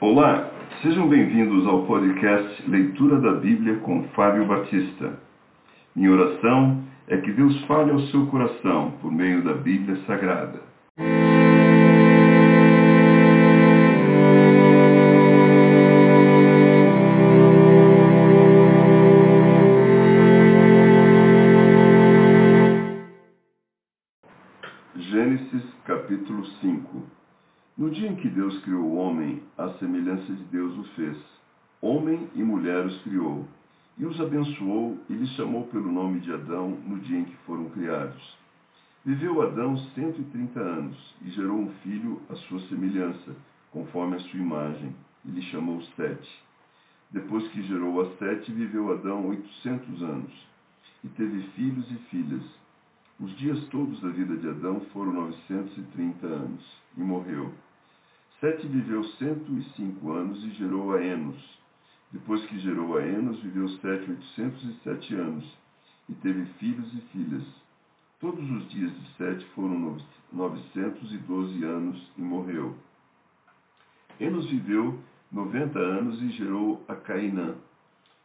Olá, sejam bem-vindos ao podcast Leitura da Bíblia com Fábio Batista. Minha oração é que Deus fale ao seu coração por meio da Bíblia Sagrada. No dia em que Deus criou o homem, a semelhança de Deus o fez. Homem e mulher os criou, e os abençoou e lhes chamou pelo nome de Adão no dia em que foram criados. Viveu Adão cento e trinta anos e gerou um filho à sua semelhança, conforme a sua imagem, e lhe chamou Sete. Depois que gerou a Sete, viveu Adão oitocentos anos, e teve filhos e filhas. Os dias todos da vida de Adão foram novecentos e trinta anos, e morreu. Sete viveu cento e cinco anos e gerou a Enos. Depois que gerou a Enos, viveu Sete oitocentos e sete anos, e teve filhos e filhas. Todos os dias de Sete foram novecentos e doze anos, e morreu. Enos viveu noventa anos e gerou a Cainã.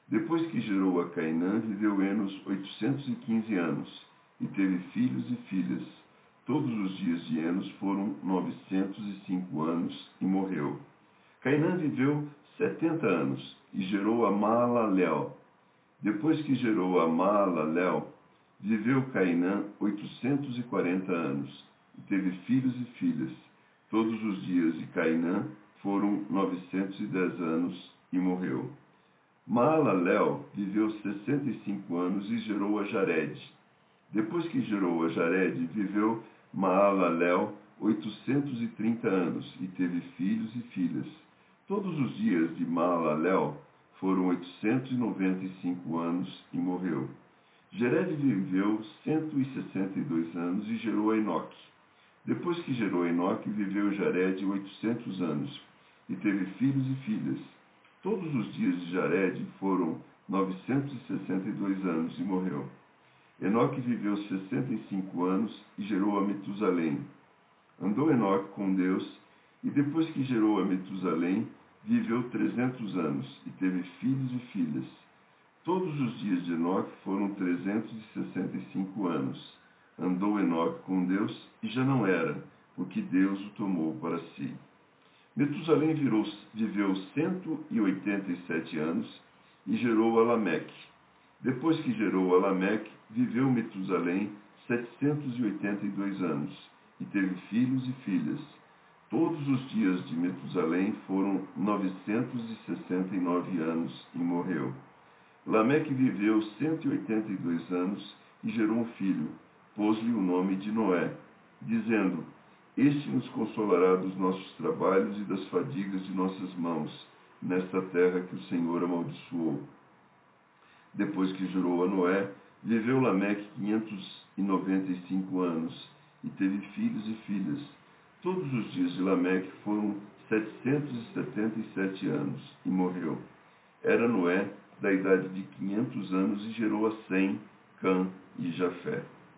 Depois que gerou a Cainã, viveu Enos oitocentos e quinze anos, e teve filhos e filhas. Todos os dias de Enos foram novecentos e cinco anos, morreu. Cainã viveu setenta anos, e gerou a Maalalel. Depois que gerou a Maalalel, viveu Cainã oitocentos e quarenta anos, e teve filhos e filhas. Todos os dias de Cainã foram novecentos e dez anos, e morreu. Maalalel viveu sessenta e cinco anos e gerou a Jared. Depois que gerou a Jared, viveu Maalalel oitocentos e trinta anos e teve filhos e filhas. Todos os dias de Maalalel foram oitocentos e noventa e cinco anos e morreu. Jared viveu cento e sessenta e dois anos e gerou Enoque. Depois que gerou Enoque, viveu Jared oitocentos anos e teve filhos e filhas. Todos os dias de Jared foram novecentos e sessenta e dois anos e morreu. Enoque viveu sessenta e cinco anos e gerou a Metusalém. Andou Enoque com Deus, e depois que gerou a Metusalém, viveu trezentos anos e teve filhos e filhas. Todos os dias de Enoque foram trezentos e sessenta e cinco anos. Andou Enoque com Deus e já não era, porque Deus o tomou para si. Metusalém virou, viveu cento e oitenta e sete anos e gerou a Lameque. Depois que gerou a Lameque, viveu Metusalém setecentos e oitenta e dois anos e teve filhos e filhas. Todos os dias de Metusalém foram novecentos e sessenta e nove anos e morreu. Lameque viveu cento e oitenta e dois anos e gerou um filho. Pôs-lhe o nome de Noé, dizendo: Este nos consolará dos nossos trabalhos e das fadigas de nossas mãos, nesta terra que o Senhor amaldiçoou. Depois que jurou a Noé, viveu Lameque quinhentos e noventa e cinco anos e teve filhos e filhas. Todos os dias de Lameque foram setecentos e setenta e sete anos e morreu. Era Noé da idade de quinhentos anos e gerou a Sem, Cã e Jafé.